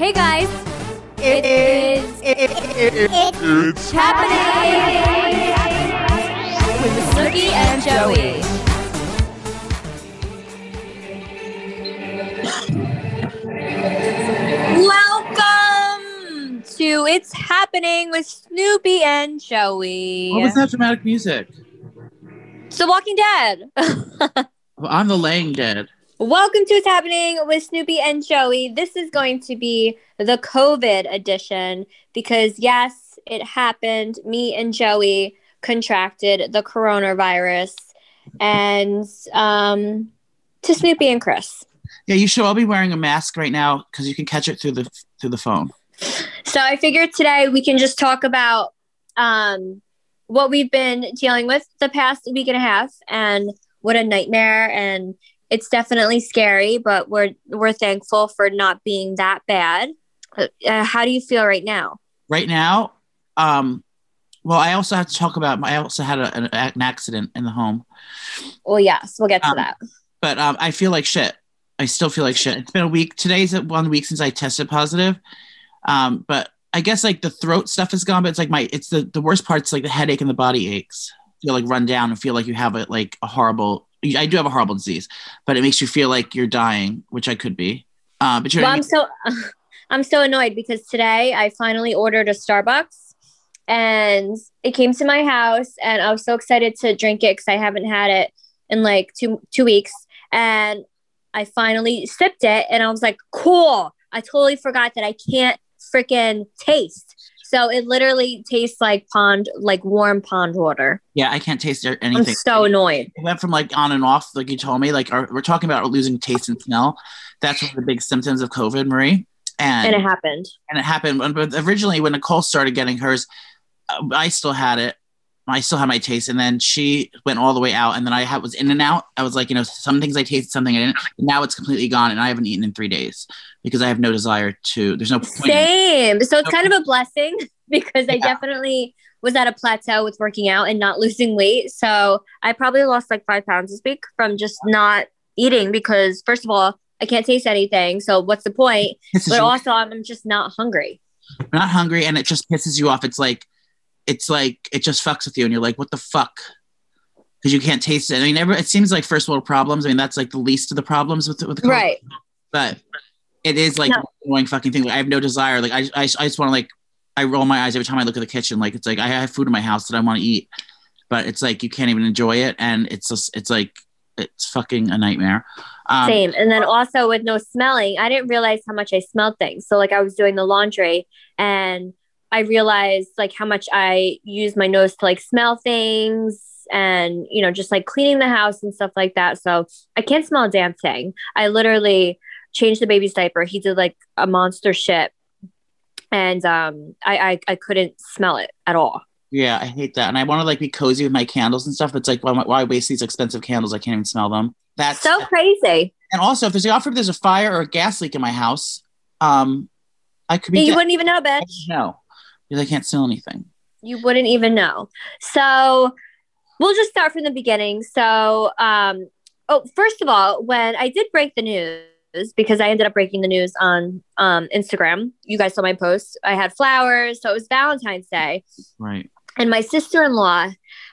Hey guys, It is. It, it, it, It's happening with Snooki and Joey. Welcome to It's Happening with Snooki and Joey. What was that dramatic music? It's The Walking Dead. I'm the laying dead. Welcome to What's Happening with Snooki and Joey. This is going to be the COVID edition because, yes, it happened. Me and Joey contracted the coronavirus, and um, to Snoopy and Chris. Yeah, you should all be wearing a mask right now because you can catch it through the through the phone. So I figured today we can just talk about um, what we've been dealing with the past week and a half, and what a nightmare. And it's definitely scary, but we're we're thankful for not being that bad. Uh, how do you feel right now? Right now, um, well, I also have to talk about. I also had a, an, an accident in the home, Well, yes, we'll get to Um, that. but um, I feel like shit. I still feel like shit. It's been a week. Today's one week since I tested positive. Um, but I guess like the throat stuff is gone, but it's like my it's the the worst part's like the headache and the body aches. Feel like run down and feel like you have it like a horrible. I do have a horrible disease, but it makes you feel like you're dying, which I could be. Uh, but Well, I'm so I'm so annoyed because today I finally ordered a Starbucks and it came to my house and I was so excited to drink it because I haven't had it in like two two weeks and I finally sipped it and I was like, cool. I totally forgot that I can't freaking taste. So it literally tastes like pond, like warm pond water. yeah, I can't taste anything. I'm so annoyed. it went from like on and off, like you told me. Like our, we're talking about losing taste and smell. That's one of the big symptoms of COVID, Marie. And And it happened. and it happened. But but originally, when Nicole started getting hers, uh, I still had it. I still had my taste, and then she went all the way out, and then I had, was in and out. I was like, you know, some things I tasted, something I didn't. Now it's completely gone, and I haven't eaten in three days because I have no desire to. There's no point. Same. So it's kind of a blessing because I definitely was at a plateau with working out and not losing weight. So I probably lost like five pounds this week from just not eating because, first of all, I can't taste anything. So what's the point? But also, I'm just not hungry. you're not hungry, and it just pisses you off. It's like, it's like it just fucks with you, and you're like, what the fuck? Because you can't taste it. I mean, every, it seems like first world problems. I mean, that's like the least of the problems with with COVID. Right. but it is like No. annoying fucking thing. Like I have no desire. Like I, I, I just want to like, I roll my eyes every time I look at the kitchen. Like it's like I have food in my house that I want to eat, but it's like you can't even enjoy it, and it's just, it's like it's fucking a nightmare. Um, Same. And then also with no smelling, I didn't realize how much I smelled things. So, like, I was doing the laundry and I realized like how much I use my nose to like smell things and, you know, just like cleaning the house and stuff like that. So, I can't smell a damn thing. I literally changed the baby's diaper. He did like a monster shit. And um, I, I I couldn't smell it at all. Yeah, I hate that, and I want to like be cozy with my candles and stuff. But it's like why, why waste these expensive candles? I can't even smell them. That's So crazy. and also if there's offer if there's a fire or a gas leak in my house, um, I could be You dead. wouldn't even know, bitch. don't I can't smell anything. you wouldn't even know. So we'll just start from the beginning. So, um, oh, first of all, when I did break the news, because I ended up breaking the news on um, Instagram, you guys saw my post. I had flowers, so it was Valentine's Day, Right. and my sister-in-law,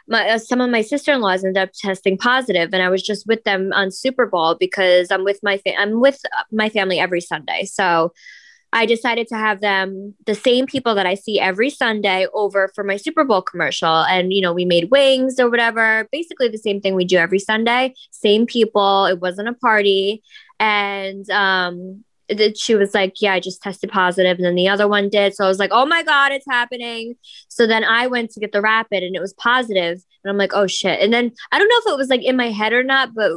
my uh, some of my sister-in-laws ended up testing positive, and I was just with them on Super Bowl because I'm with my fa- I'm with my family every Sunday, so. I decided to have them, the same people that I see every Sunday, over for my Super Bowl commercial. And, you know, we made wings or whatever, basically the same thing we do every Sunday. Same people. It wasn't a party. And um, she was like, Yeah, I just tested positive. And then the other one did. So I was like, Oh my God, it's happening. So then I went to get the rapid and it was positive. And I'm like, Oh shit. And then I don't know if it was like in my head or not, but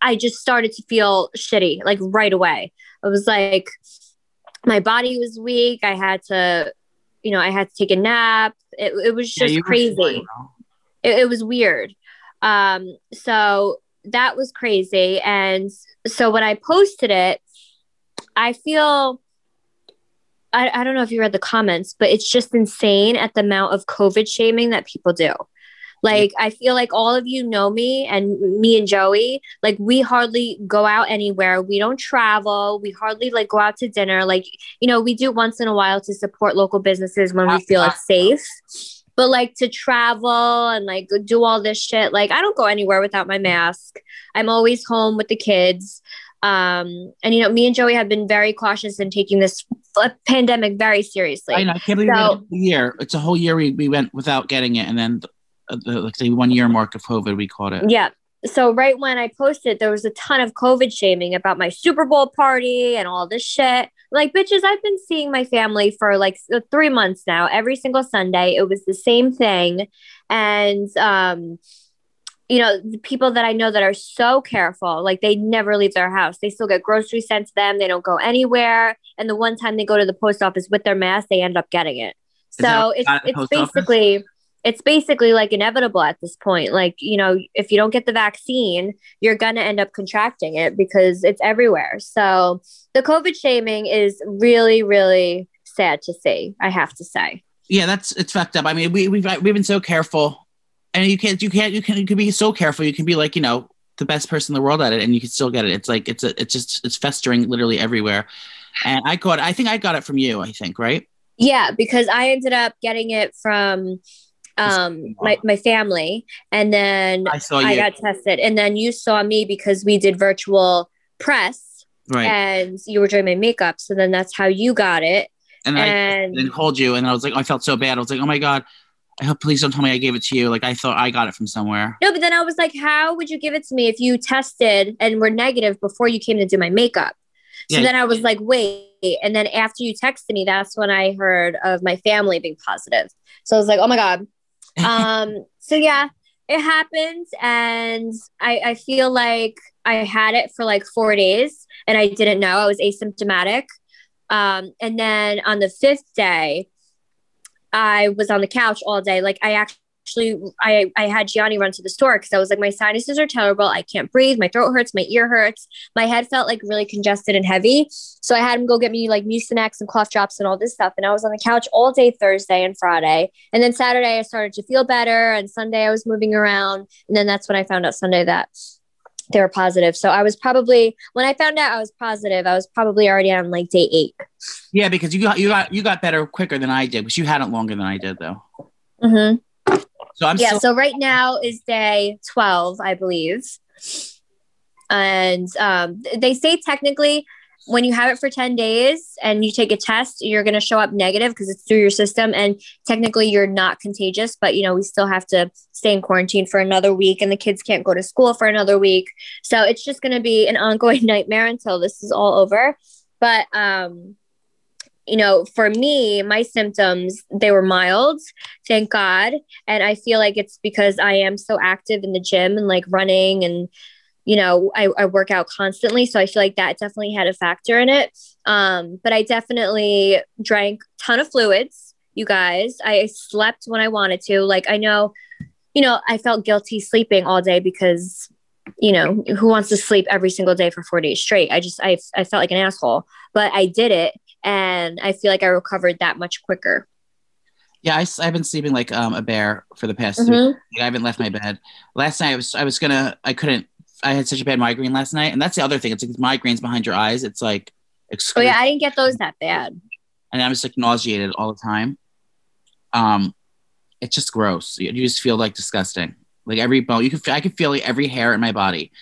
I just started to feel shitty like right away. I was like, my body was weak. I had to, you know, I had to take a nap. It, it was just were crazy. It, it was weird. Um, so that was crazy. And so when I posted it, I feel I, I don't know if you read the comments, but it's just insane at the amount of COVID shaming that people do. Like I feel like all of you know me and me and Joey, like we hardly go out anywhere. We don't travel. We hardly like go out to dinner. Like, you know, we do once in a while to support local businesses when we feel it's safe. But like to travel and like do all this shit, like I don't go anywhere without my mask. I'm always home with the kids. Um, and you know, me and Joey have been very cautious in taking this f- pandemic very seriously. I know. I can't believe So- we year. It's a whole year we, we went without getting it, and then the, the, like the one year mark of COVID, we caught it. Yeah. So right when I posted, there was a ton of COVID shaming about my Super Bowl party and all this shit. Like, bitches, I've been seeing my family for like three months now. Every single Sunday, it was the same thing, and um, you know, the people that I know that are so careful, like they never leave their house. They still get groceries sent to them. They don't go anywhere. And the one time they go to the post office with their mask, they end up getting it. So it's got at the it's basically office? It's basically like inevitable at this point. Like, you know, if you don't get the vaccine, you're gonna end up contracting it because it's everywhere. So the COVID shaming is really, really sad to see, I have to say. Yeah, that's it's fucked up. I mean, we we've we've been so careful, and you can't you can't you can you can be so careful. You can be like you know the best person in the world at it, and you can still get it. It's like it's a it's just it's festering literally everywhere. And I got I think I got it from you. I think right. Yeah, because I ended up getting it from um my, my family and then I saw you. I got tested and then you saw me because we did virtual press right. and you were doing my makeup. So then that's how you got it. And I And then called you, and I was like, I felt so bad. I was like, oh my god. I hope please don't tell me I gave it to you. Like I thought I got it from somewhere. no, but then I was like, how would you give it to me if you tested and were negative before you came to do my makeup? So Yeah. then I was like, wait. And then after you texted me, that's when I heard of my family being positive. So I was like, oh my God. Um, so yeah, it happened. And I, I feel like I had it for like four days and I didn't know I was asymptomatic. Um, and then on the fifth day, I was on the couch all day. Like I actually, I, I had Jionni run to the store because I was like, my sinuses are terrible. I can't breathe. My throat hurts. My ear hurts. My head felt like really congested and heavy. So I had him go get me like Mucinex and cough drops and all this stuff. And I was on the couch all day Thursday and Friday. And then Saturday I started to feel better. And Sunday I was moving around. And then that's when I found out Sunday that they were positive. So I was probably when I found out I was positive, I was probably already on like day eight. Yeah, because you got you got you got better quicker than I did, because you had it longer than I did though. Mm-hmm. So I'm yeah still so right now is day 12 i believe. And um, they say technically when you have it for 10 days and you take a test you're going to show up negative because it's through your system and technically you're not contagious but you know we still have to stay in quarantine for another week and the kids can't go to school for another week. So it's just going to be an ongoing nightmare until this is all over. But um you know for me my symptoms they were mild thank god. And i feel like it's because i am so active in the gym and like running and you know I, I work out constantly. So i feel like that definitely had a factor in it. Um, but i definitely drank ton of fluids you guys. I slept when i wanted to. Like i know you know i felt guilty sleeping all day because you know who wants to sleep every single day for four days straight? I just i, I felt like an asshole. But i did it and i feel like i recovered that much quicker yeah, I, have been sleeping like um, a bear for the past three Mhm. Like, I haven't left my bed. Last night I was I was gonna I couldn't I had such a bad migraine last night, and that's the other thing. It's like migraines behind your eyes. It's like oh yeah i didn't get those that bad and I'm just like nauseated all the time. Um, it's just gross. You, you just feel like disgusting. Like every bone, you can feel, I can feel like every hair in my body,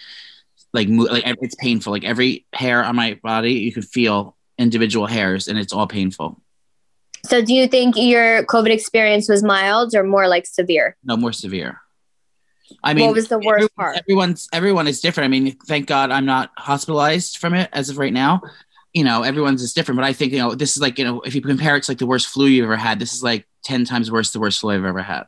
like mo- like it's painful. Like every hair on my body, you can feel individual hairs, and it's all painful. so do you think your covid experience was mild or more like severe No more severe. I mean, what was the worst everyone- part Everyone's everyone is different. I mean, thank God I'm not hospitalized from it as of right now. You know, everyone's is different, but I think you know this is like you know if you compare it to like the worst flu you've ever had, this is like ten times worse the worst flu I've ever had.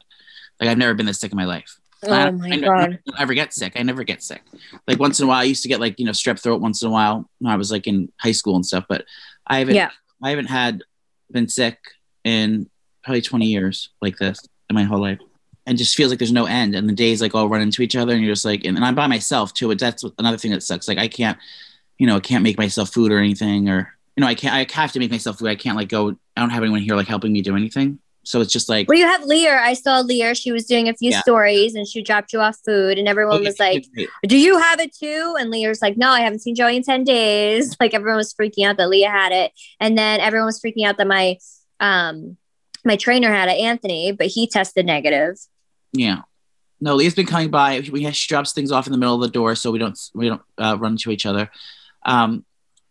Like I've never been this sick in my life. I, oh my I god don't ever get sick. I never get sick. Like once in a while, I used to get like you know strep throat once in a while when I was like in high school and stuff. But I haven't. Yeah. I haven't had been sick in probably twenty years like this in my whole life, and just feels like there's no end. And the days like all run into each other, and you're just like, and, and I'm by myself too. But that's another thing that sucks. Like I can't, you know, I can't make myself food or anything, or you know, I can't. I have to make myself food. I can't like go. I don't have anyone here like helping me do anything. So it's just like Well, you have Leah. I saw Leah. She was doing a few Yeah. stories and she dropped you off food, and everyone was like, Do you have it too? And Leah's like, No, I haven't seen Joey in 10 days. Like everyone was freaking out that Leah had it. And then everyone was freaking out that my um my trainer had it, Anthony, but he tested negative. yeah. No, Leah's been coming by. We have, she drops things off in the middle of the door so we don't we don't uh, run into each other. Um,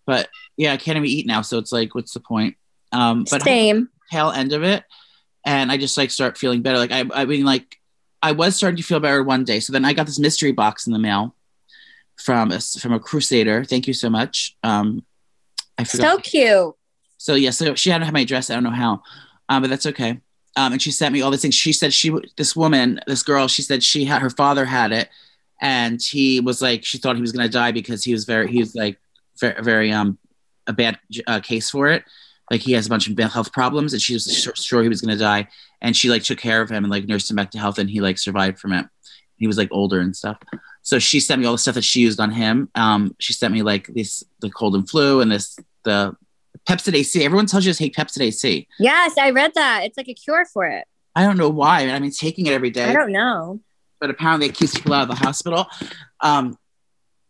but yeah, I can't even eat now, so it's like, what's the point? Um, but Same. tail end of it and i just like start feeling better. Like i, I mean like i was starting to feel better one day. So then i got this mystery box in the mail from a from a crusader. Thank you so much. Um i So cute. so yeah so she had my address i don't know how um but that's okay. Um and she sent me all these things. She said she this woman this girl she said she had her father had it and he was like she thought he was going to die because he was very he was like very, very um a bad uh, case for it like he has a bunch of mental health problems and she was sure, he was going to die and she like took care of him and like nursed him back to health and he like survived from it he was like older and stuff so she sent me all the stuff that she used on him um she sent me like this the cold and flu and this the Pepcid AC everyone tells you to take Pepcid AC Yes, I read that. It's like a cure for it. i don't know why i mean taking it every day I don't know. but apparently it keeps people out of the hospital. Um,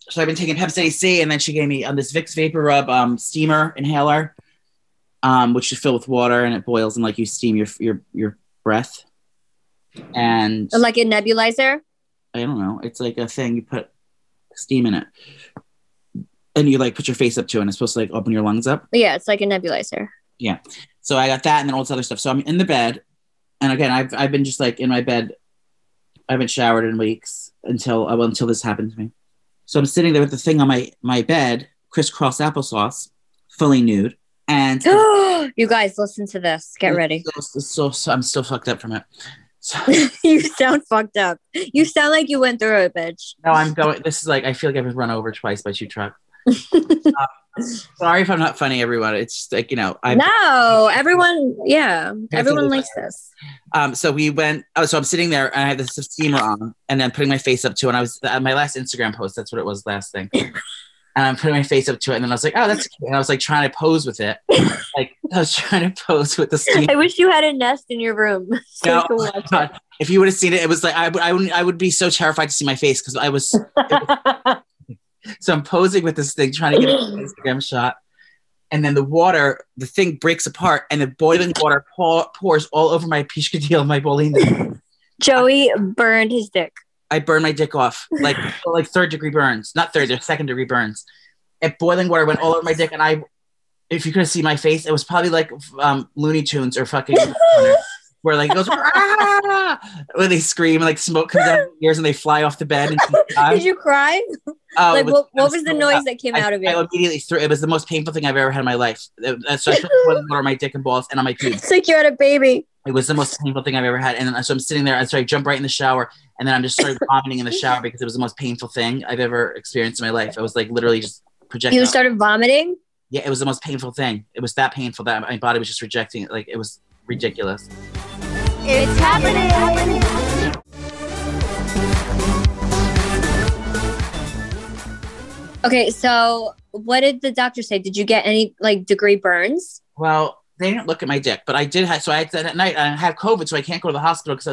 so I've been taking Pepcid AC, and then she gave me um, this Vicks Vapor Rub um, steamer inhaler, um, which you fill with water and it boils and like you steam your your your breath. And Like a nebulizer. I don't know, it's like a thing you put steam in it, and you like put your face up to, it and it's supposed to like open your lungs up. Yeah, it's like a nebulizer. Yeah. So I got that and then all this other stuff. So I'm in the bed, and again, I've I've been just like in my bed. I haven't showered in weeks until uh, well, until this happened to me. So I'm sitting there with the thing on my my bed, crisscross applesauce, fully nude, and you guys, listen to this. Get ready. So, so, so I'm still fucked up from it. So you sound fucked up. You sound like you went through it, bitch. No, I'm going. This is like I feel like I've been run over twice by two trucks. Uh, sorry if I'm not funny, everyone. It's just like you know I no, everyone, yeah, everyone likes this. um, so we went. Oh, so I'm sitting there and I had this steamer on, and then putting my face up to, and I was uh, my last Instagram post. That's what it was last thing. and I'm putting my face up to it, and then I was like, oh, that's cute. And I was like trying to pose with it, like I was trying to pose with the steamer. I wish you had a nest in your room. so No, you oh God, if you would have seen it, it was like I, would- I would I would be so terrified to see my face because I was it. so I'm posing with this thing trying to get an Instagram shot, and then the water, the thing breaks apart, and the boiling water pour, pours all over my piscadillo, my bolina. Joey burned his dick. I burned my dick off, like like third degree burns, not third, second degree burns. And boiling water went all over my dick, and I, if you could see my face, it was probably like um, Looney Tunes or fucking where like it goes "Ah!" when they scream and like smoke comes out of their ears and they fly off the bed. And Did you cry? It like, was- what, what was the so- noise that came I, out of I you? immediately threw. It was the most painful thing I've ever had in my life. It- so I put boiling water on my dick and balls and on my pubes. It's like you had a baby. It was the most painful thing I've ever had. And then, so I'm sitting there, and so I jump right in the shower, and then I'm just started vomiting in the shower because it was the most painful thing I've ever experienced in my life. I was like literally just projecting. You started vomiting. yeah, it was the most painful thing. It was that painful that my body was just rejecting it. Like it was ridiculous. It's happening. Okay, so what did the doctor say? Did you get any like degree burns? Well, they didn't look at my dick, but I did have. So I had that night. I had COVID, so I can't go to the hospital because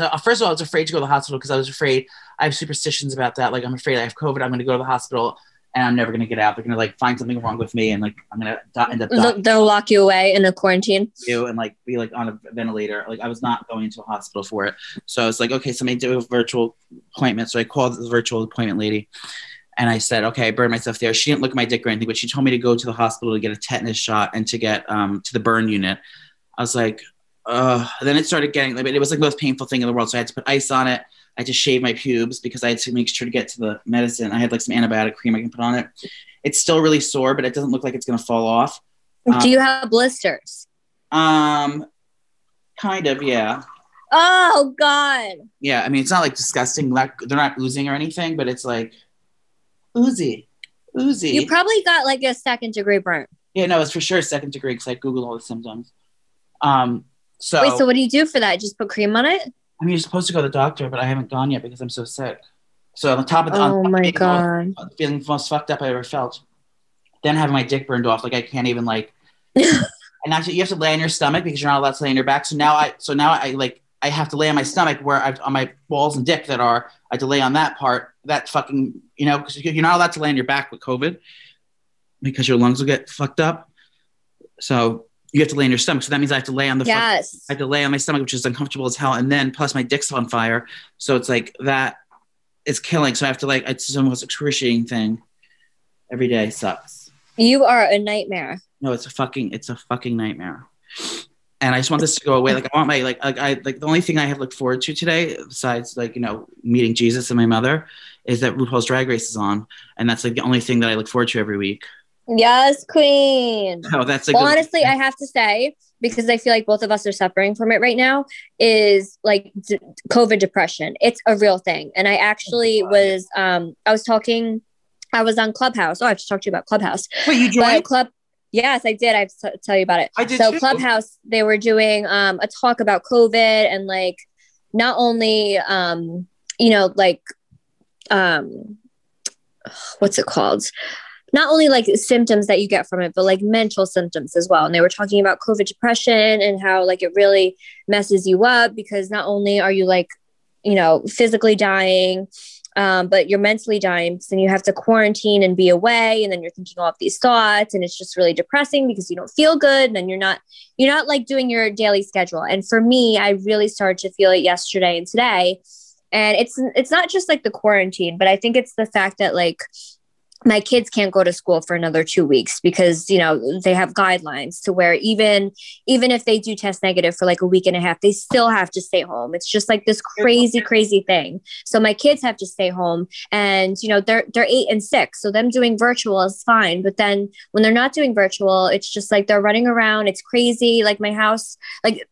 uh, first of all, I was afraid to go to the hospital because I was afraid. I have superstitions about that. Like I'm afraid I have COVID. I'm going to go to the hospital and I'm never going to get out. They're going to like find something wrong with me and like I'm going to die, end up dying. They'll, lock you away in a quarantine. You and like be like on a ventilator. Like I was not going to a hospital for it. So I was like, okay, so I do a virtual appointment. So I called the virtual appointment lady and I said, okay, I burned myself there. She didn't look at my dick or anything, but she told me to go to the hospital to get a tetanus shot and to get um, to the burn unit. I was like, uh, then it started getting, like, it was like the most painful thing in the world. So I had to put ice on it. I had to shave my pubes because I had to make sure to get to the medicine. I had like some antibiotic cream I can put on it. It's still really sore, but it doesn't look like it's going to fall off. Um, Do you have blisters? Um, kind of, yeah. Oh God! Yeah, I mean, it's not like disgusting. Like they're not oozing or anything, but it's like oozy, oozy. You probably got like a second degree burn. yeah, no, it's for sure second degree because I googled all the symptoms. Um, so, Wait, so what do you do for that? Just put cream on it? I mean, you're supposed to go to the doctor, but I haven't gone yet because I'm so sick. So on top of the, Oh my God! most- feeling most fucked up I ever felt, then having my dick burned off, like I can't even like and actually you have to lay on your stomach because you're not allowed to lay on your back. So now I so now I like I have to lay on my stomach where I've on my balls and dick that are I have to lay on that part. That fucking you know because you're not allowed to lay on your back with COVID because your lungs will get fucked up. So you have to lay on your stomach. So that means I have to lay on the fuck- Yes. I have to lay on my stomach, which is uncomfortable as hell. And then plus my dick's on fire. So it's like that is killing. So I have to like, it's the most excruciating thing. Every day sucks. You are a nightmare. No, it's a fucking, it's a fucking nightmare. And I just want this to go away. Like I want my, like, like I, like the only thing I have looked forward to today, besides like, you know, meeting Jesus and my mother is that RuPaul's Drag Race is on. And that's like the only thing that I look forward to every week. Yes, queen. Oh, that's like, well, honestly, I have to say, because I feel like both of us are suffering from it right now, is like d- COVID depression. It's a real thing. And I actually was, um, I was talking, I was on Clubhouse. Oh, I have to talk to you about Clubhouse. wait, you But joined? Club, yes, I did. I have to tell you about it. I did so too. Clubhouse, they were doing um, a talk about COVID and like not only, um, you know, like, um, what's it called? not only like symptoms that you get from it, but like mental symptoms as well. And they were talking about COVID depression and how like it really messes you up because not only are you like, you know, physically dying, um, but you're mentally dying. because then you have to quarantine and be away, and then you're thinking all of these thoughts, and it's just really depressing because you don't feel good, and then you're not you're not like doing your daily schedule. And for me, I really started to feel it yesterday and today. And it's it's not just like the quarantine, but I think it's the fact that like my kids can't go to school for another two weeks because you know they have guidelines to where even even if they do test negative for like a week and a half they still have to stay home. It's just like this crazy crazy thing. So my kids have to stay home and you know they're they're eight and six so them doing virtual is fine. But then when they're not doing virtual it's just like they're running around. It's crazy. Like my house like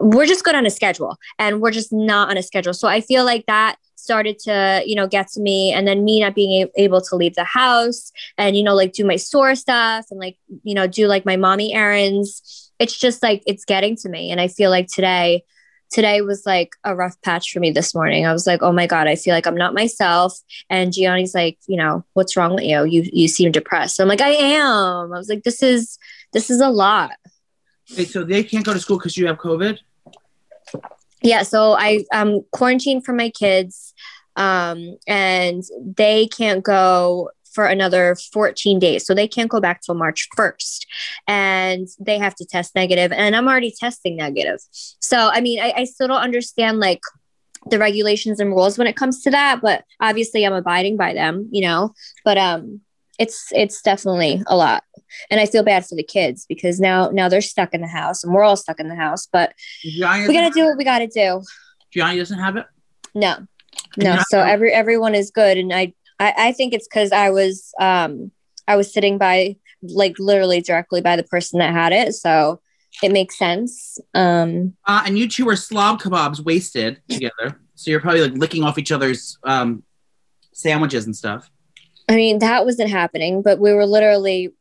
we're just good on a schedule and we're just not on a schedule. So i feel like that started to you know get to me and then me not being a- able to leave the house and you know like do my store stuff and like you know do like my mommy errands. It's just like it's getting to me. And i feel like today today was like a rough patch for me this morning. I was like oh my god i feel like i'm not myself. And jionni's like you know what's wrong with you? You you seem depressed. I'm like i am. I was like this is this is a lot Wait, so they can't go to school because you have COVID? yeah so i um quarantined for my kids um and they can't go for another 14 days. So they can't go back till march 1st and they have to test negative and i'm already testing negative. So i mean i, I still don't understand like the regulations and rules when it comes to that but obviously i'm abiding by them you know? But um it's it's definitely a lot and i feel bad for the kids because now now they're stuck in the house and we're all stuck in the house but we gotta do what we gotta do Jionni doesn't have it? no, no. So every everyone is good, and I I, I think it's because I was um I was sitting by like literally directly by the person that had it, so it makes sense. Um, Uh, and you two are slob kebabs wasted together. So you're probably like licking off each other's um, sandwiches and stuff. I mean that wasn't happening, but we were literally,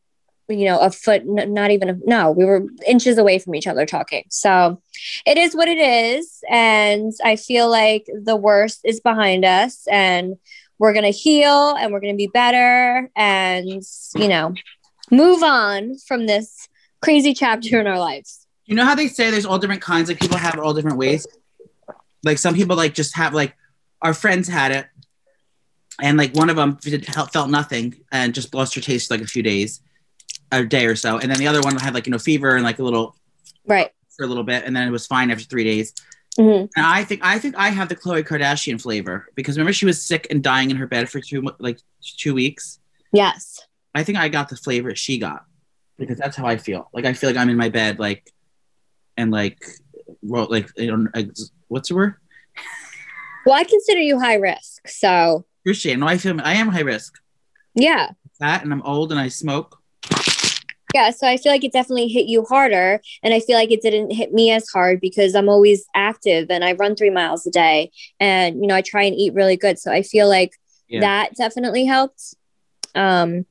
you know, a foot, not even a, no, we were inches away from each other talking. So it is what it is, and I feel like the worst is behind us, and we're gonna heal, and we're gonna be better, and you know, move on from this crazy chapter in our lives. You know how they say there's all different kinds, like people have all different ways? Like some people like just have like our friends had it and like one of them did, felt nothing and just lost her taste like a few days, a day or so. And then the other one had like, you know, fever and like a little Right. for a little bit and then it was fine after three days. Mhm. And I think I think I have the Khloe Kardashian flavor because remember she was sick and dying in her bed for two like two weeks. Yes. I think I got the flavor she got because that's how I feel. Like I feel like I'm in my bed, like and like well, like you know, like, what's the word? Well, I consider you high risk, so Appreciate. No, I feel I am high risk. yeah. Fat and I'm old and I smoke. Yeah, so I feel like it definitely hit you harder. And I feel like it didn't hit me as hard because I'm always active and I run three miles a day. And, you know, I try and eat really good. So I feel like Yeah. that definitely helped. Um,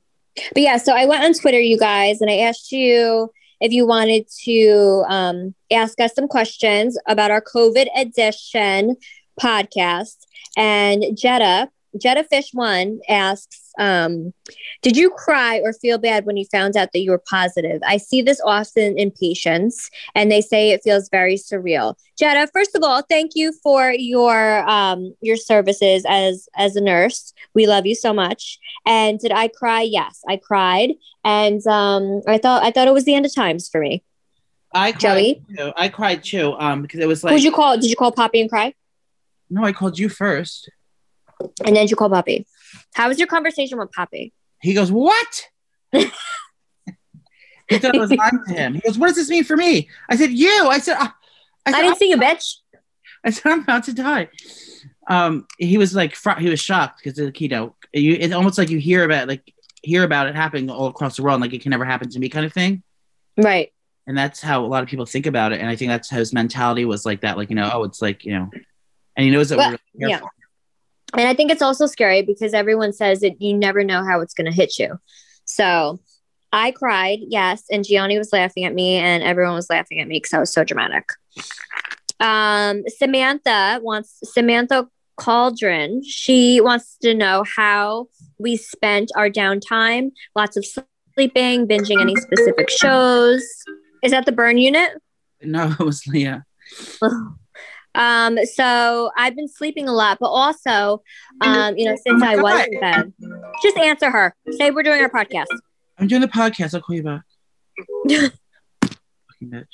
but yeah, so I went on Twitter, you guys, and I asked you if you wanted to um, ask us some questions about our COVID edition podcast. And Jetta Jetta Fish One asks, um, "Did you cry or feel bad when you found out that you were positive? I see this often in patients, and they say it feels very surreal." Jetta, first of all, thank you for your um, your services as as a nurse. We love you so much. And did I cry? Yes, I cried, and um, I thought I thought it was the end of times for me. I cried Joey? too. I cried too. Um, because it was like Who'd you call? Did you call Poppy and cry? no, I called you first. And then did you call Poppy? How was your conversation with Poppy? He goes, What? he thought I was on to him. He goes, What does this mean for me? I said, You. I said. I, I said, didn't see you, bitch. I said, I'm about to die. Um, he was like, fr- he was shocked because, you know, you, it's almost like you hear about, like, hear about it happening all across the world, like it can never happen to me, kind of thing. Right. And that's how a lot of people think about it. And I think that's how his mentality was like that, like, you know, oh, it's like, you know, and he knows that Well, we're really yeah. And I think it's also scary because everyone says that you never know how it's going to hit you. So I cried, yes. And Jionni was laughing at me, and everyone was laughing at me because I was so dramatic. Um, Samantha wants Samantha Cauldron. She wants to know how we spent our downtime. Lots of sleeping, binging any specific shows. Is that the burn unit? No, it was Leah. Um, so I've been sleeping a lot, but also, um, you know, since I was in bed, just answer her. Say we're doing our podcast. I'm doing the podcast. I'll call you back. Fucking bitch.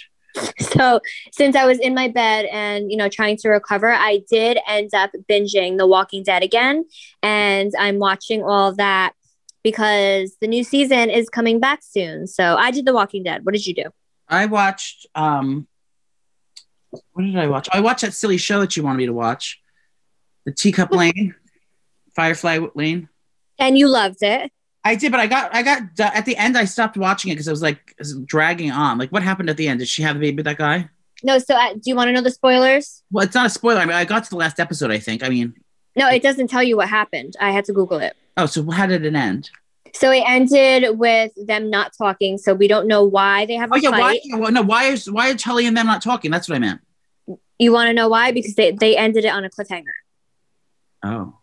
So since I was in my bed and you know trying to recover, I did end up binging The Walking Dead again, and I'm watching all that because the new season is coming back soon. So I did The Walking Dead. What did you do? I watched um what did I watch? I watched that silly show that you wanted me to watch. The Teacup Lane. Firefly Lane. And you loved it. I did, but I got I got at the end I stopped watching it because it was like was dragging on. Like what happened at the end? Did she have a baby with that guy? No, so uh, do you want to know the spoilers? Well, it's not a spoiler. I mean, I got to the last episode, I think. I mean, No, it doesn't tell you what happened. I had to Google it. oh, so how did it end? So it ended with them not talking. So we don't know why they have a Oh yeah, why? Well, no, why is why are Tully and them not talking? That's what I meant. You want to know why? Because they, they ended it on a cliffhanger. Oh,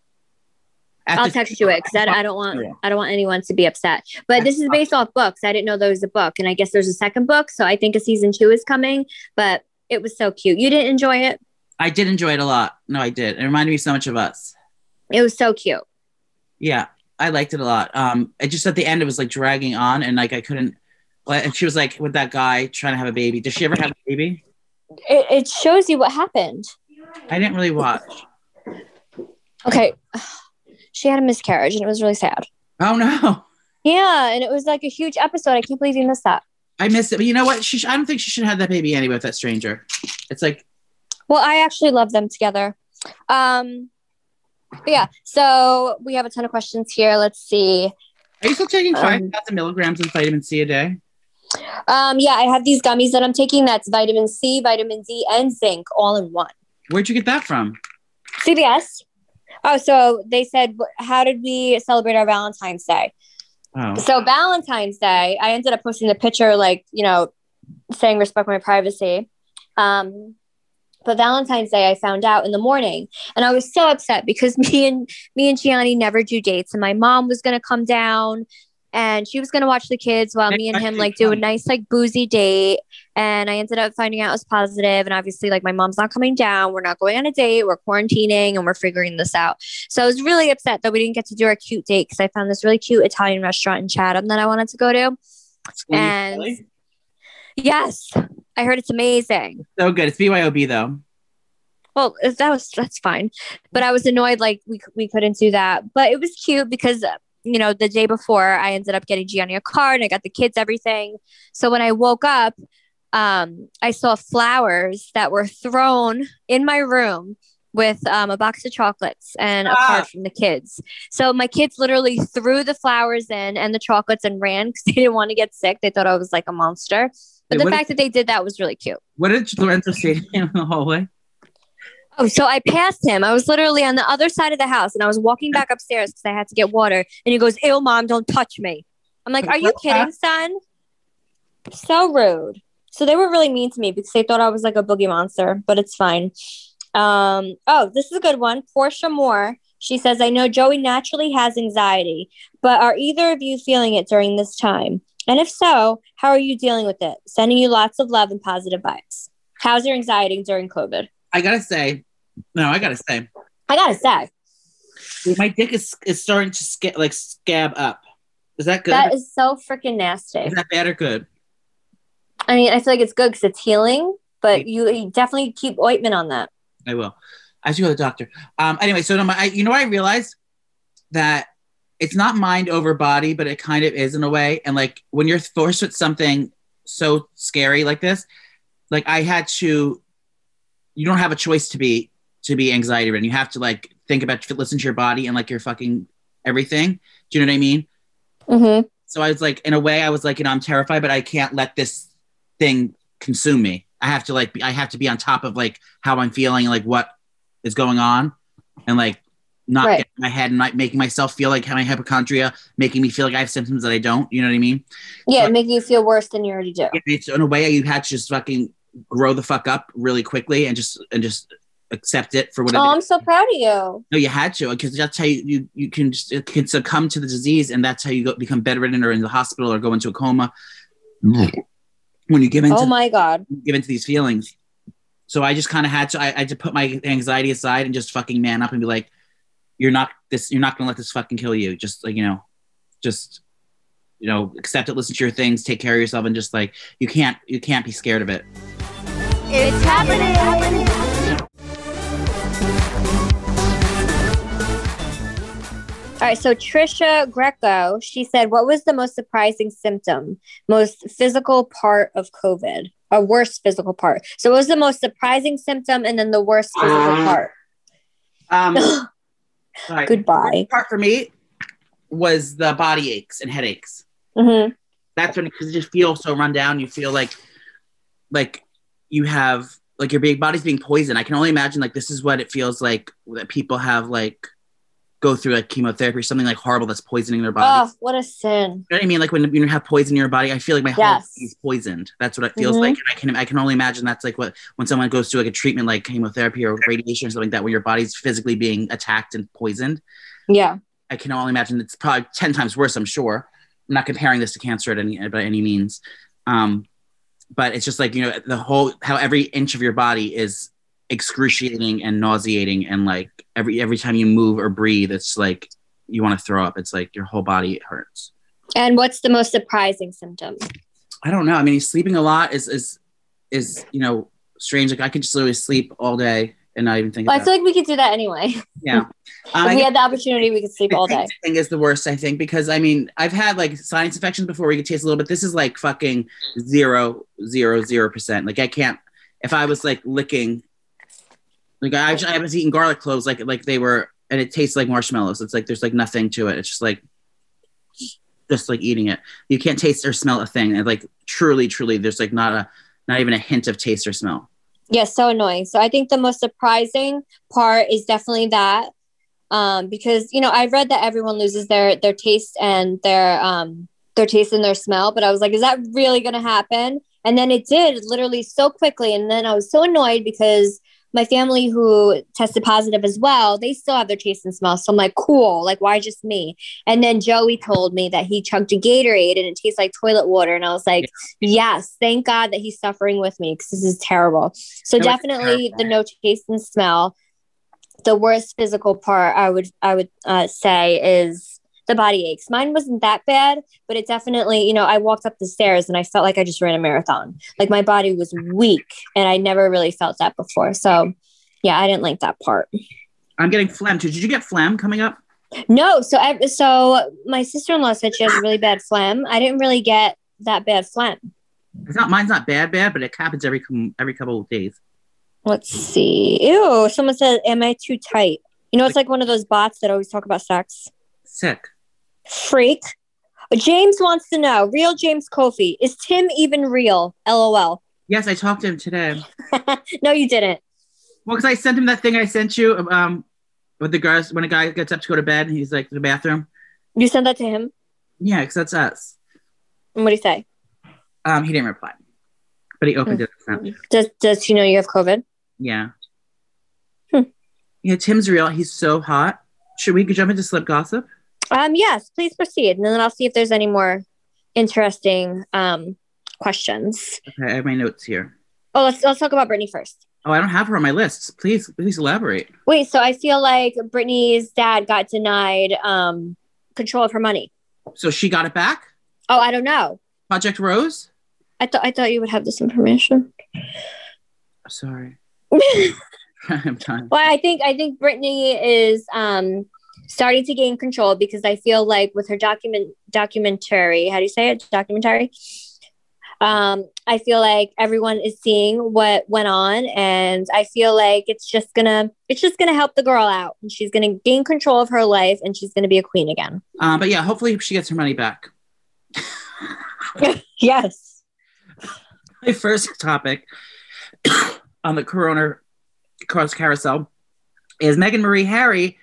At I'll the- text you it because I, I don't want oh, Yeah. I don't want anyone to be upset. But this is based off books. I didn't know there was a book, and I guess there's a second book. So I think a season two is coming. But it was so cute. You didn't enjoy it? I did enjoy it a lot. No, I did. It reminded me so much of us. It was so cute. Yeah, I liked it a lot. Um, it just at the end it was like dragging on, and like I couldn't. And she was like with that guy trying to have a baby. Did she ever have a baby? It, it shows you what happened. I didn't really watch. Okay, she had a miscarriage, and it was really sad. Oh no, Yeah, and it was like a huge episode. I can't believe you missed that. I missed it. But you know what? She. sh- I don't think she should have that baby anyway with that stranger. It's like Well, I actually love them together. Um, but yeah, so we have a ton of questions here. Let's see. Are you still taking Um, five thousand milligrams of vitamin C a day? Um, yeah, I have these gummies that I'm taking. That's vitamin C, vitamin D, and zinc all in one. Where'd you get that from? CVS. Oh, so they said, how did we celebrate our Valentine's Day? Oh, So Valentine's Day, I ended up posting the picture, like you know, saying respect my privacy. Um, but Valentine's Day, I found out in the morning, and I was so upset because me and me and Jionni never do dates, and my mom was gonna come down, and she was gonna watch the kids while me and him like do a nice like boozy date. And I ended up finding out it was positive, and obviously like my mom's not coming down. We're not going on a date. We're quarantining, and we're figuring this out. So I was really upset that we didn't get to do our cute date because I found this really cute Italian restaurant in Chatham that I wanted to go to. And yes, I heard it's amazing. so good. It's BYOB though. Well, that was that's fine, but I was annoyed like we we couldn't do that. But it was cute because you know the day before I ended up getting Jionni a card and I got the kids everything. So when I woke up, um, I saw flowers that were thrown in my room with um, a box of chocolates and a Ah. card from the kids. So my kids literally threw the flowers in and the chocolates and ran because they didn't want to get sick. They thought I was like a monster. But Wait, the fact that they did that was really cute. What did Lorenzo say to him in the hallway? Oh, so I passed him. I was literally on the other side of the house and I was walking back upstairs because I had to get water. And he goes, Ew, mom, don't touch me. I'm like, Are you kidding, son? So rude. So they were really mean to me because they thought I was like a boogie monster, but it's fine. Um, oh, this is a good one. Portia Moore She says, I know Joey naturally has anxiety, but are either of you feeling it during this time? And if so, how are you dealing with it? Sending you lots of love and positive vibes. How's your anxiety during COVID? I gotta say, no, I gotta say, I gotta say, my dick is is starting to sca- like scab up. Is that good? that is so freaking nasty. is that bad or good? I mean, I feel like it's good because it's healing, but you, you definitely keep ointment on that. I will. I should go to the doctor. Um. Anyway, so no, my, I, you know, what I realized that it's not mind over body, but it kind of is in a way. And like when you're forced with something so scary like this, like I had to. You don't have a choice to be to be anxiety ridden. You have to like think about listen to your body and like your fucking everything. Do you know what I mean? Mm-hmm. So I was like, in a way, I was like, you know, I'm terrified, but I can't let this thing consume me. I have to like, be, I have to be on top of like how I'm feeling, and, like what is going on, and like not Right. get in my head and not making myself feel like having hypochondria, making me feel like I have symptoms that I don't. You know what I mean? Yeah, But- making you feel worse than you already do. It's in a way you had to just fucking grow the fuck up really quickly and just and just accept it for what Oh. I'm so proud of you. No, you had to because that's how you, you you can just it can succumb to the disease, and that's how you go, become bedridden or in the hospital or go into a coma. Mm. When you give into Oh my God. give into these feelings, so I just kind of had to I, I had to put my anxiety aside and just fucking man up and be like, "You're not this. You're not gonna let this fucking kill you." Just like you know, just you know, accept it, listen to your things, take care of yourself, and just like you can't you can't be scared of it. It's happening. All right, so Trisha Greco, she said, What was the most surprising symptom, most physical part of COVID? A worst physical part. So, what was the most surprising symptom and then the worst physical part? Um, sorry. Goodbye. part for me was the body aches and headaches. hmm that's when because you just feel so run down. You feel like like you have like your big body's being poisoned. I can only imagine like this is what it feels like that people have like go through like chemotherapy or something like horrible that's poisoning their body. Oh, what a sin. You know what I mean? Like when you have poison in your body, I feel like my whole Yes. body's poisoned. That's what it feels Mhm. like. And I can I can only imagine that's like what when someone goes through like a treatment like chemotherapy or radiation or something like that, where your body's physically being attacked and poisoned. Yeah. I can only imagine it's probably 10 times worse, I'm sure. I'm not comparing this to cancer at any by any means. Um, but it's just like, you know, the whole how every inch of your body is excruciating and nauseating and like every every time you move or breathe, it's like you want to throw up. It's like your whole body hurts. And what's the most surprising symptom? I don't know. I mean, sleeping a lot is is is you know strange. Like I could just literally sleep all day and not even think Well, I feel it. like we could do that anyway. Yeah. Um, if we had the opportunity, we could sleep all day. thing is the worst, I think, because I mean, I've had like sinus infections before we could taste a little bit. This is like fucking zero, zero, zero percent. Like I can't. If I was like licking, like I, I was eating garlic cloves, like like they were, and it tastes like marshmallows. It's like there's like nothing to it. It's just like, just like eating it. You can't taste or smell a thing. And like truly, truly, there's like not a, not even a hint of taste or smell. Yeah, so annoying. So I think the most surprising part is definitely that. Um, because you know, I read that everyone loses their their taste and their um their taste and their smell, but I was like, is that really gonna happen? And then it did literally so quickly. And then I was so annoyed because my family who tested positive as well, they still have their taste and smell. So I'm like, cool, like why just me? And then Joey told me that he chugged a Gatorade and it tastes like toilet water. And I was like, yes, thank God that he's suffering with me because this is terrible. So No, definitely the no taste and smell. The worst physical part I would I would uh, say is the body aches. Mine wasn't that bad, but it definitely, you know, I walked up the stairs and I felt like I just ran a marathon. Like my body was weak and I never really felt that before. So yeah, I didn't like that part. I'm getting phlegm too. Did you get phlegm coming up? No, so I, so my sister-in-law said she has really bad phlegm. I didn't really get that bad phlegm. It's not mine's not bad, bad, but it happens every every couple of days. Let's see. Ew, someone said, Am I too tight? You know, it's like one of those bots that always talk about sex. Sick. Freak. James wants to know, real James Kofi, is Tim even real? LOL. Yes, I talked to him today. no, you didn't. Well, because I sent him that thing I sent you um, with the guys when a guy gets up to go to bed and he's like in the bathroom. You sent that to him? Yeah, because that's us. And what do you say? Um, he didn't reply, but he opened it. Snap. Does does he know you have COVID? Yeah. Hmm. Yeah, Tim's real. He's so hot. Should we jump into slip gossip? Um, yes, please proceed, and then I'll see if there's any more interesting um questions. Okay, I have my notes here. Oh, let's let's talk about Britney first. Oh, I don't have her on my list. Please, please elaborate. Wait, so I feel like Britney's dad got denied um control of her money. So she got it back. Oh, I don't know. Project Rose. I thought I thought you would have this information. Sorry. I'm trying. Well, I think I think Britney is um starting to gain control because I feel like with her document documentary, how do you say it? Documentary. Um, I feel like everyone is seeing what went on, and I feel like it's just gonna it's just gonna help the girl out, and she's gonna gain control of her life, and she's gonna be a queen again. Uh, but yeah, hopefully she gets her money back. yes. My first topic on the Corona Cross Carousel is Meghan Marie Harry.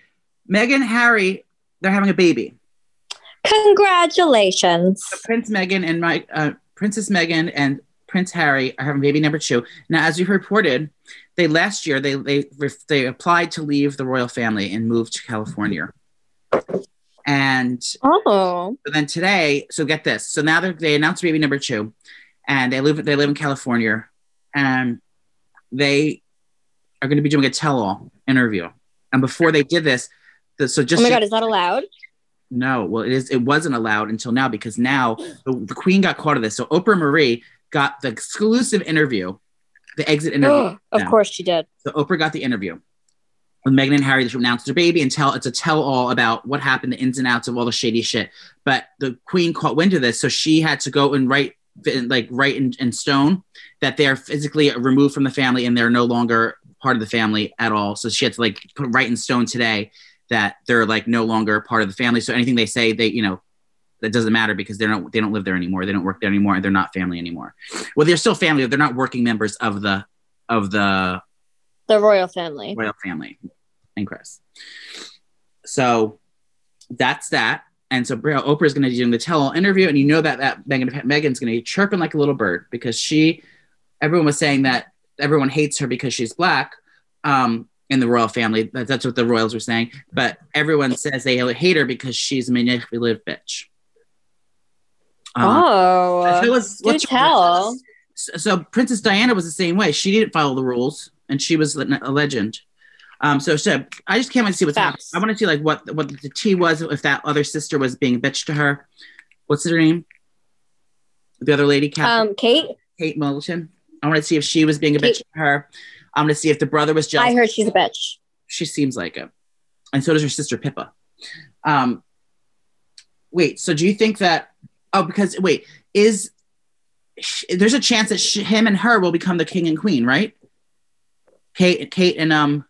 Meghan Harry, they're having a baby. Congratulations. Prince Meghan and my uh, Princess Meghan and Prince Harry are having baby number two. Now, as you reported, they last year they they they applied to leave the royal family and move to California. And Oh. So then today, so get this. So now they announced baby number two, and they live they live in California, and they are going to be doing a tell-all interview. And before they did this, the, so just Oh my god, is that allowed? no, well, it is. It wasn't allowed until now because now the, the Queen got caught of this. So Oprah Marie got the exclusive interview, the exit interview. of course she did. So Oprah got the interview with Meghan and Harry. They announced their baby and tell it's a tell all about what happened, the ins and outs of all the shady shit. But the Queen caught wind of this, so she had to go and write like write in, in stone that they're physically removed from the family and they're no longer part of the family at all. So she had to like put write in stone today that they're like no longer part of the family. So anything they say, they you know that doesn't matter because they don't they don't live there anymore. They don't work there anymore, and they're not family anymore. Well, they're still family. They're not working members of the of the The royal family. royal family and Chris. So that's that. And so Oprah is going to be doing the tell-all interview, and you know that that Megan Megan's going to be chirping like a little bird because she, everyone was saying that everyone hates her because she's black, um, in the royal family. That, that's what the royals were saying. But everyone says they hate her because she's a manipulative bitch. Uh, oh. so what's- do tell. so, so Princess Diana was the same way. She didn't follow the rules, and she was a legend. Um, so, so I just can't wait to see what's happening. I want to see like what what the tea was if that other sister was being a bitch to her. What's her name? The other lady, Catherine, Um, Kate, Kate Middleton. I want to see if she was being a bitch Kate- to her. I'm going to see if the brother was jealous. I heard she's a bitch. she seems like it, and so does her sister Pippa. Um, wait, so do you think that? Oh, because wait, is there's a chance that sh- him and her will become the king and queen, right? Kate, Kate, and um,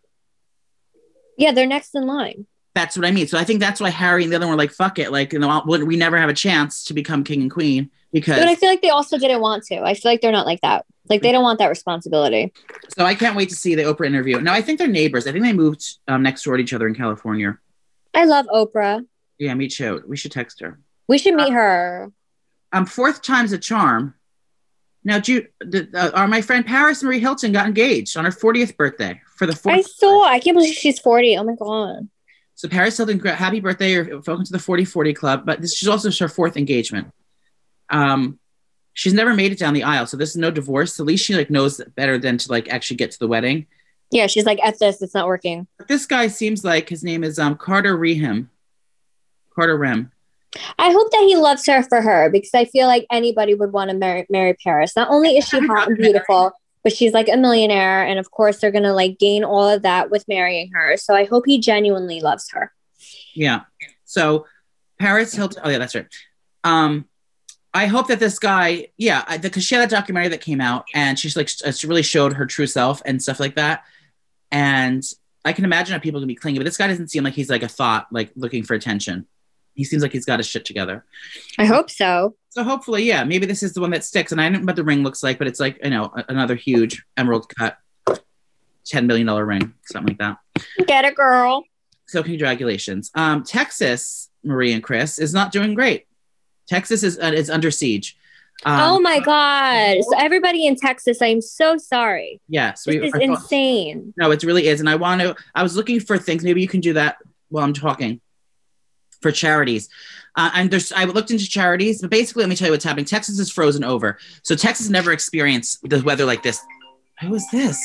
Yeah, they're next in line. that's what I mean. So I think that's why Harry and the other one were like, "Fuck it," like you know, we we never have a chance to become king and queen because. But I feel like they also didn't want to. I feel like they're not like that. Like they don't want that responsibility. so I can't wait to see the Oprah interview. Now I think they're neighbors. I think they moved um, next door to each other in California. I love Oprah. Yeah, me too. We should text her. We should meet her. um, fourth time's a charm. Now, you, the, uh, uh, my friend Paris Marie Hilton got engaged on her 40th birthday for the fourth. I saw. I can't believe she's 40. Oh my god. So Paris Hilton, happy birthday! Or welcome to the 40-40 club. But this is also her fourth engagement. Um, she's never made it down the aisle, so this is no divorce. At least she like knows better than to like actually get to the wedding. Yeah, she's like, at this, it's not working. But this guy seems like his name is um Carter Reum. Carter Rem. I hope that he loves her for her because I feel like anybody would want to marry, marry Paris. Not only is she hot and beautiful, but she's like a millionaire. And of course, they're going to like gain all of that with marrying her. So I hope he genuinely loves her. Yeah. So Paris Hilton. Oh yeah, that's right. Um, I hope that this guy, yeah, because she had that documentary that came out, and she's like, uh, she really showed her true self and stuff like that. And I can imagine how people can be clingy, but this guy doesn't seem like he's like a thought, like looking for attention. He seems like he's got his shit together. I hope so. So hopefully, yeah, maybe this is the one that sticks. And I don't know what the ring looks like, but it's like you know another huge emerald cut, ten million dollar ring, something like that. Get it, girl. So congratulations. Um, Texas, Marie and Chris, is not doing great. Texas is uh, is under siege. Um, oh my God. So everybody in Texas, I'm so sorry. Yes, This is insane. No, it really is. And I want to. I was looking for things. Maybe you can do that while I'm talking for charities. Uh, and there's I looked into charities, but basically, let me tell you what's happening. Texas is frozen over, so Texas never experienced the weather like this. Who is this?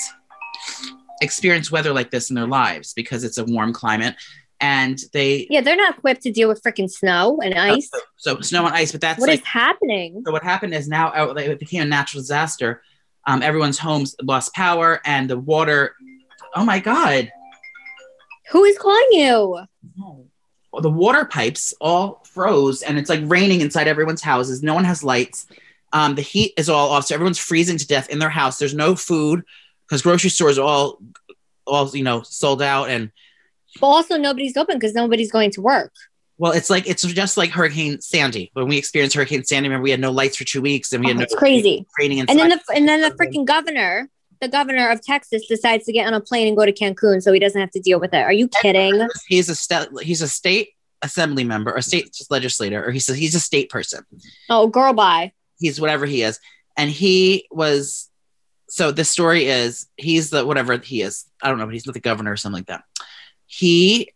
Experienced weather like this in their lives because it's a warm climate, and they Yeah, they're not equipped to deal with freaking snow and ice. so snow and ice. But that's What is like happening? so what happened is now uh, it became a natural disaster. Um, everyone's homes lost power, and the water. Oh my god! Who is calling you? the water pipes all froze and it's like raining inside everyone's houses. No one has lights. Um, the heat is all off, so everyone's freezing to death in their house. There's no food because grocery stores are all, all you know, sold out. And But also nobody's open because nobody's going to work. well, it's like it's just like Hurricane Sandy. When we experienced Hurricane Sandy, remember we had no lights for two weeks and we Oh, had no crazy. raining inside. And then the and then the freaking governor, the governor of Texas, decides to get on a plane and go to Cancun so he doesn't have to deal with it. Are you kidding? he's a sta- he's a state assembly member or state legislator, or he's a, he's a state person. Oh, girl, bye. he's whatever he is and he was so the story is he's the whatever he is i don't know but he's not the governor or something like that he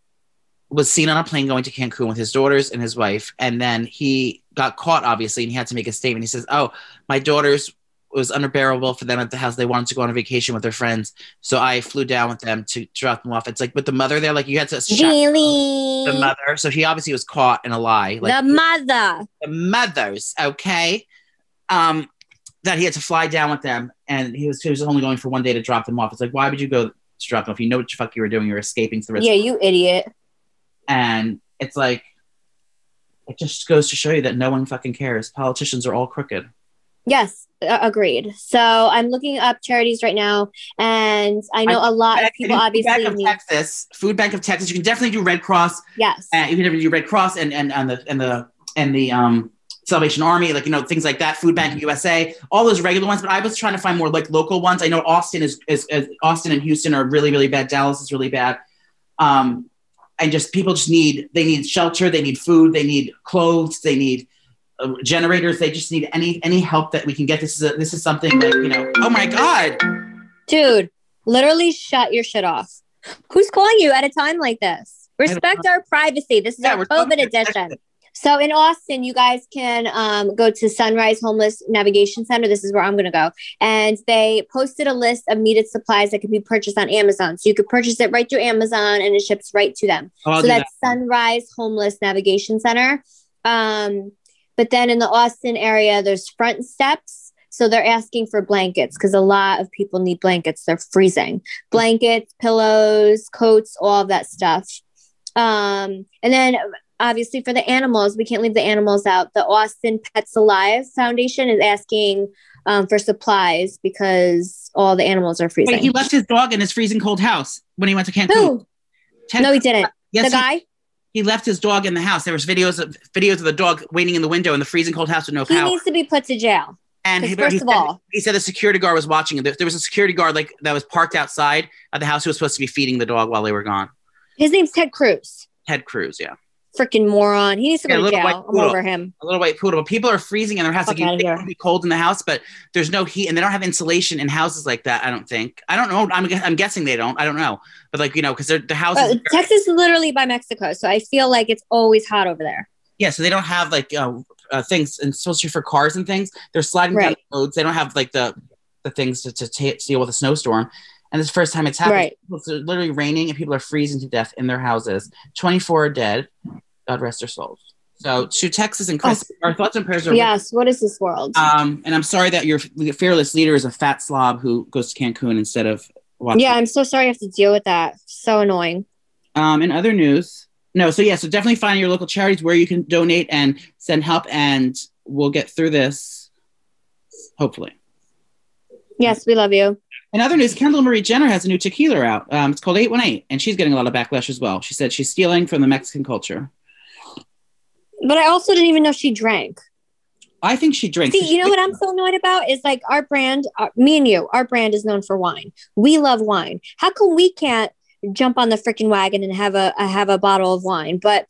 was seen on a plane going to cancun with his daughters and his wife and then he got caught obviously and he had to make a statement he says oh my daughters it was unbearable for them at the house they wanted to go on a vacation with their friends so i flew down with them to drop them off it's like with the mother there like you had to Really? the mother so he obviously was caught in a lie like the mother. the mothers, okay? Um, that he had to fly down with them, and he was he was only going for one day to drop them off. It's like, why would you go to If? You know what the fuck you were doing. You're escaping to the risk. Yeah, you idiot. And it's like, it just goes to show you that no one fucking cares. Politicians are all crooked. Yes, uh, agreed. So I'm looking up charities right now, and I know a lot of people Food obviously Bank of need. Texas, Food Bank of Texas. You can definitely do Red Cross. Yes. and you can never do Red Cross and and and the and the and the um Salvation Army, like you know things like that, Food Bank USA, all those regular ones. But I was trying to find more like local ones. I know Austin is is, is Austin and Houston are really really bad. Dallas is really bad. Um, and just people just need they need shelter, they need food, they need clothes, they need uh, generators. They just need any any help that we can get. This is a, this is something like you know. Oh my God! Dude, literally shut your shit off. Who's calling you at a time like this? Respect our privacy. This is Yeah, our COVID edition. So in Austin, you guys can um, go to Sunrise Homeless Navigation Center. This is where I'm going to go. And they posted a list of needed supplies that could be purchased on Amazon. So you could purchase it right through Amazon and it ships right to them. Oh, I'll so that's Sunrise Homeless Navigation Center. Um, but then in the Austin area, there's front steps. So they're asking for blankets because a lot of people need blankets. They're freezing. Blankets, pillows, coats, all of that stuff. Um, and then obviously for the animals, we can't leave the animals out. The Austin Pets Alive Foundation is asking um, for supplies because all the animals are freezing. Wait, he left his dog in his freezing cold house when he went to Cancun. Ted- No, he didn't. Yes, the he- guy? he left his dog in the house. There was videos of videos of the dog waiting in the window in the freezing cold house with no He power. needs to be put to jail. and he first of said, all- he said the security guard was watching. There, there was a security guard like that was parked outside of the house who was supposed to be feeding the dog while they were gone. His name's Ted Cruz. Ted Cruz, yeah, Freaking moron. He needs to Yeah, go to jail. I'm over him. a little white poodle. But people are freezing in their house. Fuck Like you think be cold in the house, but there's no heat, and they don't have insulation in houses like that. I don't think. I don't know. I'm, I'm guessing they don't. I don't know. But like you know, because the houses. Uh, Texas is literally by Mexico, so I feel like it's always hot over there. Yeah, so they don't have like uh, uh, things, and especially for cars and things, they're sliding down Right. the roads. They don't have like the the things to, to, to deal with a snowstorm. And this first time it's happened. Right. It's literally raining, and people are freezing to death in their houses. Twenty four are dead. God rest their souls. So to Texas and Chris, our thoughts and prayers are. Yes. What is this world? Um, and I'm sorry that your fearless leader is a fat slob who goes to Cancun instead of watching. yeah, I'm so sorry I have to deal with that. So annoying. Um, in other news, no. So yeah, so definitely find your local charities where you can donate and send help, and we'll get through this. Hopefully. Yes, we love you. In other news, Kendall Marie Jenner has a new tequila out. Um, it's called 818, and she's getting a lot of backlash as well. She said she's stealing from the Mexican culture. But I also didn't even know she drank. I think she drinks. See, you know what I'm so annoyed about is like our brand, uh, me and you, our brand is known for wine. We love wine. How come we can't jump on the freaking wagon and have a, a have a bottle of wine? But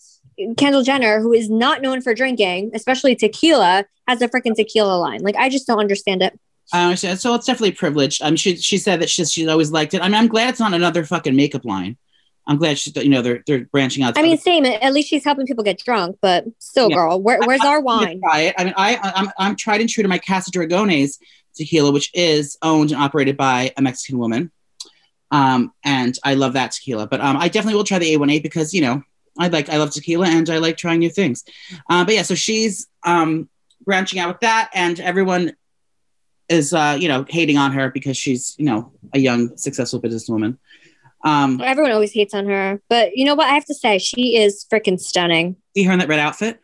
Kendall Jenner, who is not known for drinking, especially tequila, has a freaking tequila line. Like I just don't understand it. I understand. So it's definitely privileged. Um, she she said that she's she's always liked it. I mean, I'm glad it's not another fucking makeup line. I'm glad she's you know they're they're branching out. I mean, same. At least she's helping people get drunk, but still, Yeah. girl, where, where's I- our wine? Try it. I mean, I I'm I'm tried and true to my Casa Dragones tequila, which is owned and operated by a Mexican woman. Um, and I love that tequila. But um, I definitely will try the 818 because you know I like I love tequila and I like trying new things. Uh, but yeah, so she's um branching out with that, and everyone is uh you know hating on her because she's you know a young successful businesswoman. Um, Everyone always hates on her, but you know what? I have to say, she is freaking stunning. see her in that red outfit.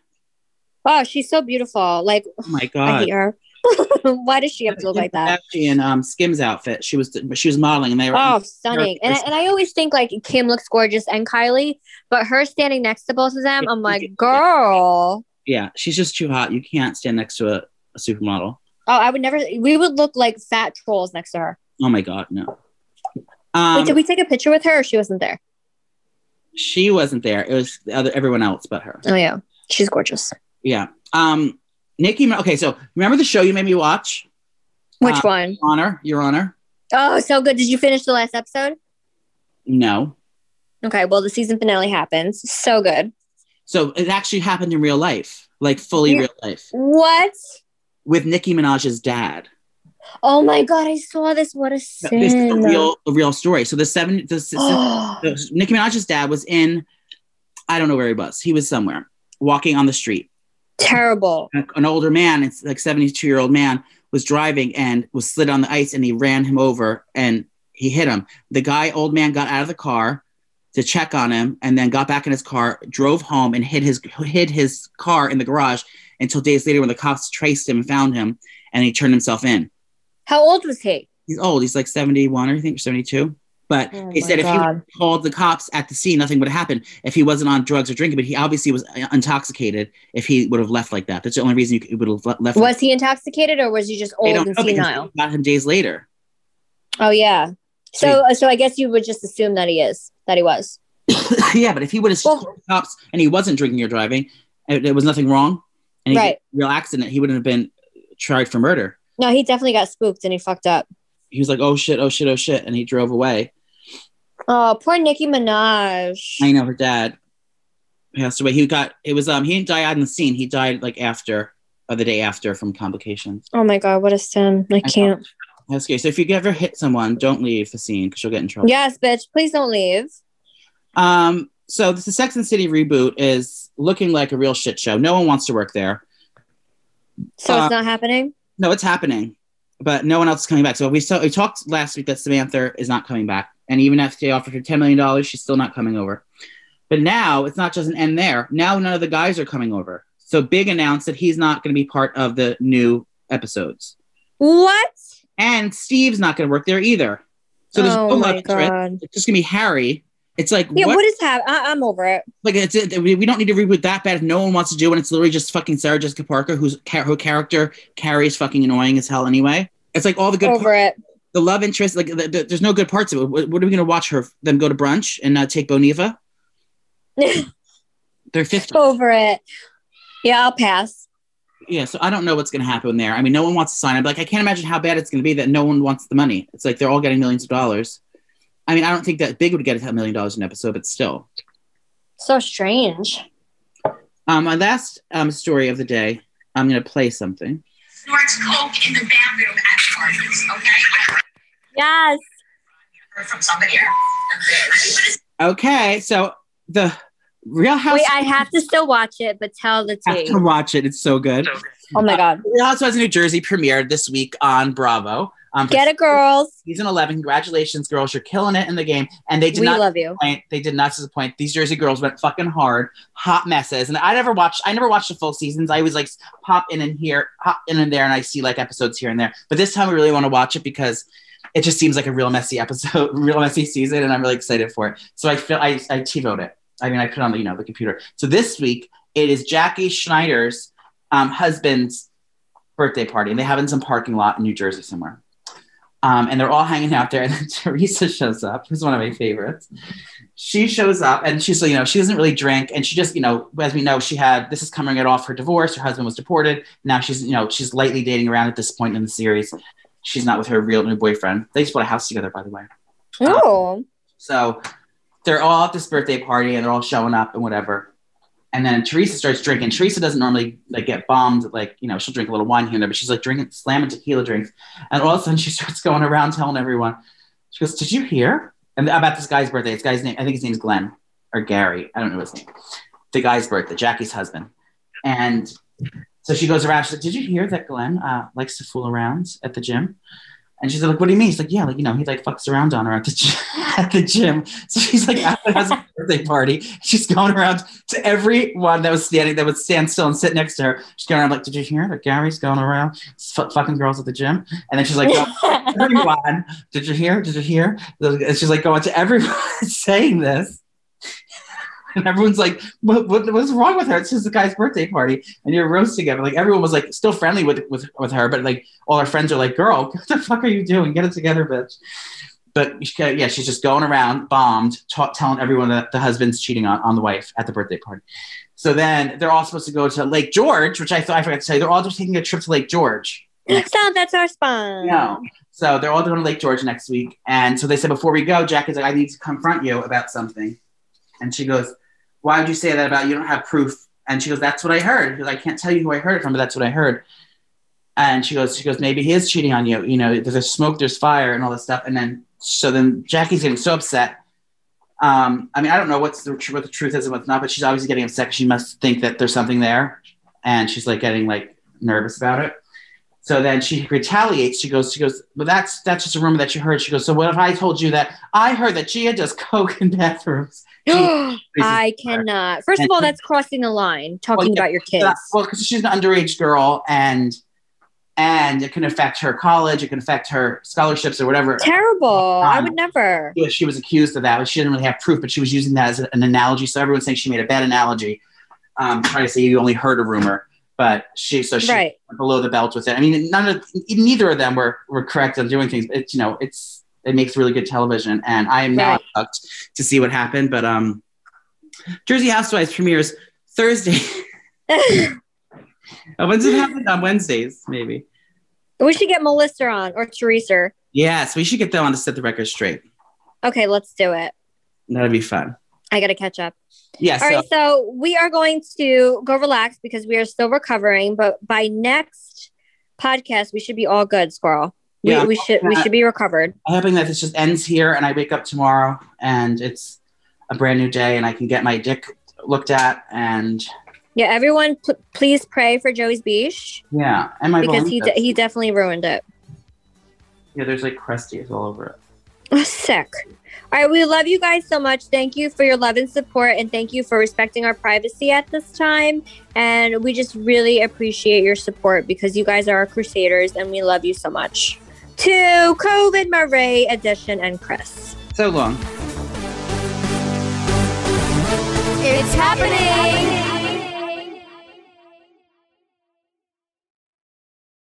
Oh, she's so beautiful. Like, Oh my I god. hate her. Why does she have to look like that? She in um, Skims outfit. She was she was modeling, and they were. Oh, stunning. And, I- and I always think like Kim looks gorgeous and Kylie, but her standing next to both of them, I'm like, girl. yeah, she's just too hot. You can't stand next to a, a supermodel. Oh, I would never, we would look like fat trolls next to her. Oh my god, no. Um, Wait, did we take a picture with her or she wasn't there? she wasn't there. It was the other everyone else but her. Oh, yeah. She's gorgeous. Yeah. Um, Nikki. Okay, so remember the show you made me watch? Which Uh, one? Honor, Your Honor. Oh, so good. Did you finish the last episode? No. Okay, well, the season finale happens. So good. So it actually happened in real life, like fully Yeah. real life, What? with Nicki Minaj's dad. Oh my god, I saw this. What a This is a real, a real story. So the seven, the, the Nicki Minaj's dad was in, I don't know where he was. He was somewhere walking on the street. terrible. an older man, it's like 72 year old man, was driving and was slid on the ice and he ran him over and he hit him. The guy, old man, got out of the car to check on him and then got back in his car, drove home and hid his hid his car in the garage until days later when the cops traced him and found him and he turned himself in. How old was he? He's old. He's like 71 or I think 72. But Oh he said if he called the cops at the scene, nothing would have happened if he wasn't on drugs or drinking. But he obviously was uh, intoxicated if he would have left like that. That's the only reason you would have left. Was he intoxicated or was he just old and senile? got him days later. Oh yeah. So uh, so I guess you would just assume that he is that he was. yeah, but if he would have Well- called the cops and he wasn't drinking or driving, there was nothing wrong, and he Right. real accident, he wouldn't have been tried for murder. No, he definitely got spooked and he fucked up. He was like, "Oh shit, oh shit, oh shit," and he drove away. Oh, poor Nicki Minaj. I know her dad passed away. He got it was um he didn't die on the scene. He died like after or the day after from complications. Oh my god, what a sin. I can't. That's scary. So if you ever hit someone, don't leave the scene because you'll get in trouble. Yes, bitch. Please don't leave. Um. So the Sex and City reboot is looking like a real shit show. No one wants to work there. So Uh, it's not happening? No, it's happening, but no one else is coming back. So we saw we talked last week that Samantha is not coming back, and even if they offered her ten million dollars, she's still not coming over. But now it's not just an end there. Now none of the guys are coming over. So Big announced that he's not going to be part of the new episodes, What? and Steve's not going to work there either. So there's oh no love my interest. god. It's just going to be Harry. It's like Yeah, what? what is happening? I'm over it. like it's we, we don't need to reboot that bad if no one wants to do it. It's literally just fucking Sarah Jessica Parker, whose her character carries fucking annoying as hell anyway. It's like all the good over it. the love interest, like the, the- there's no good parts of it. What, what are we gonna watch her them go to brunch and uh, take Boniva? They're fifty. over it. Yeah, I'll pass. Yeah, so I don't know what's gonna happen there. I mean, no one wants to sign up. Like I can't imagine how bad it's gonna be that no one wants the money. It's like they're all getting millions of dollars. I mean, I don't think that Big would get a million dollars an episode, but still. So strange. Um, my last um, story of the day. I'm gonna play something. snorts coke in the bathroom at parties, okay? Yes. Heard from somebody else. Okay, so the Real House. Wait, I have to still watch it, but tell the have to watch it. It's so good. Oh my god. Real Housewives of New Jersey premiered this week on Bravo. Um, Get it, girls. Season 11. Congratulations, girls. You're killing it in the game. And they did We not love you. disappoint. They did not disappoint. These Jersey girls went fucking hard, hot messes. And I never watched. I never watched the full seasons. I always like pop in and here, pop in and there, and I see like episodes here and there. But this time, I really want to watch it because it just seems like a real messy episode, real messy season, and I'm really excited for it. So I feel I I TiVoed it. I mean, I put it on the you know the computer. So this week it is Jackie Schneider's um, husband's birthday party, and they have in some parking lot in New Jersey somewhere. Um, and they're all hanging out there, and then Teresa shows up, who's one of my favorites. She shows up, and she's you know she doesn't really drink, and she just you know as we know she had this is coming it off her divorce. Her husband was deported. Now she's you know she's lightly dating around at this point in the series. She's not with her real new boyfriend. They just bought a house together, by the way. Oh. So they're all at this birthday party and they're all showing up and whatever. And then Teresa starts drinking. Teresa doesn't normally like get bombed, like you know, she'll drink a little wine here and there, but she's like drinking, slamming tequila drinks. And all of a sudden, she starts going around telling everyone. She goes, "Did you hear?" And about this guy's birthday. This guy's name, I think his name's Glenn or Gary. I don't know his name. The guy's birthday, Jackie's husband. And so she goes around. She's like, "Did you hear that Glenn uh, likes to fool around at the gym?" And she's like, "What do you mean?" He's like, "Yeah, like you know, he like fucks around on her at the gym, at the gym." So she's like, at her husband's birthday party, she's going around to everyone that was standing, that would stand still and sit next to her. She's going around like, "Did you hear that Gary's going around f- fucking girls at the gym?" And then she's like, oh, "Everyone, did you hear? Did you hear?" And she's like going to everyone saying this. And everyone's like, what, what, what's wrong with her? It's just the guy's birthday party, and you're roasting him. Like everyone was like still friendly with with with her, but like all her friends are like, "Girl, what the fuck are you doing? Get it together, bitch." But she- yeah, she's just going around bombed, telling everyone that the husband's cheating on, on the wife at the birthday party. So then they're all supposed to go to Lake George, which I thought I forgot to tell you. They're all just taking a trip to Lake George. Next Stop, that's our spawn. No. So they're all going to Lake George next week. And so they said, before we go, Jack is like, I need to confront you about something. And she goes, Why would you say that about you don't have proof? And she goes, That's what I heard. Because I can't tell you who I heard it from, but that's what I heard. And she goes, she goes, maybe he is cheating on you. You know, there's smoke, there's fire, and all this stuff. And then so then Jackie's getting so upset. Um, I mean, I don't know what's the what the truth is and what's not, but she's obviously getting upset. She must think that there's something there, and she's like getting like nervous about it. So then she retaliates. She goes, she goes, well, that's that's just a rumor that you heard. She goes, so what if I told you that I heard that Gia does coke in bathrooms? I cannot. First of all, that's crossing a line. Talking Well, about your kids. Well, because she's an underage girl, and and it can affect her college. It can affect her scholarships or whatever. Terrible. I Um, would never. Yeah, she was accused of that. She didn't really have proof, but she was using that as an analogy. So everyone's saying she made a bad analogy, um, trying to say you only heard a rumor. But she, so she Right. went below the belt with it. I mean, none of neither of them were were correct on doing things. But it's you know, it's it makes really good television, and I am now Right. hooked to see what happened. But um, Jersey Housewives premieres Thursday. Oh, when's it happen? On Wednesdays, maybe. we should get Melissa on or Teresa. Yes, we should get them on to set the record straight. Okay, let's do it. That'd be fun. I got to catch up. Yeah. All so, right, so we are going to go relax because we are still recovering. But by next podcast, we should be all good, Squirrel. We, Yeah, we should we should be recovered. I'm hoping that this just ends here and I wake up tomorrow and it's a brand new day and I can get my dick looked at and Yeah, everyone, pl- please pray for Joey's beach yeah, and my because he de- he definitely ruined it. yeah, there's like crusties all over it. Oh, sick. All right, we love you guys so much. Thank you for your love and support, and thank you for respecting our privacy at this time. And we just really appreciate your support because you guys are our crusaders, and we love you so much. To COVID Murray Edition and Chris. So long. It's happening.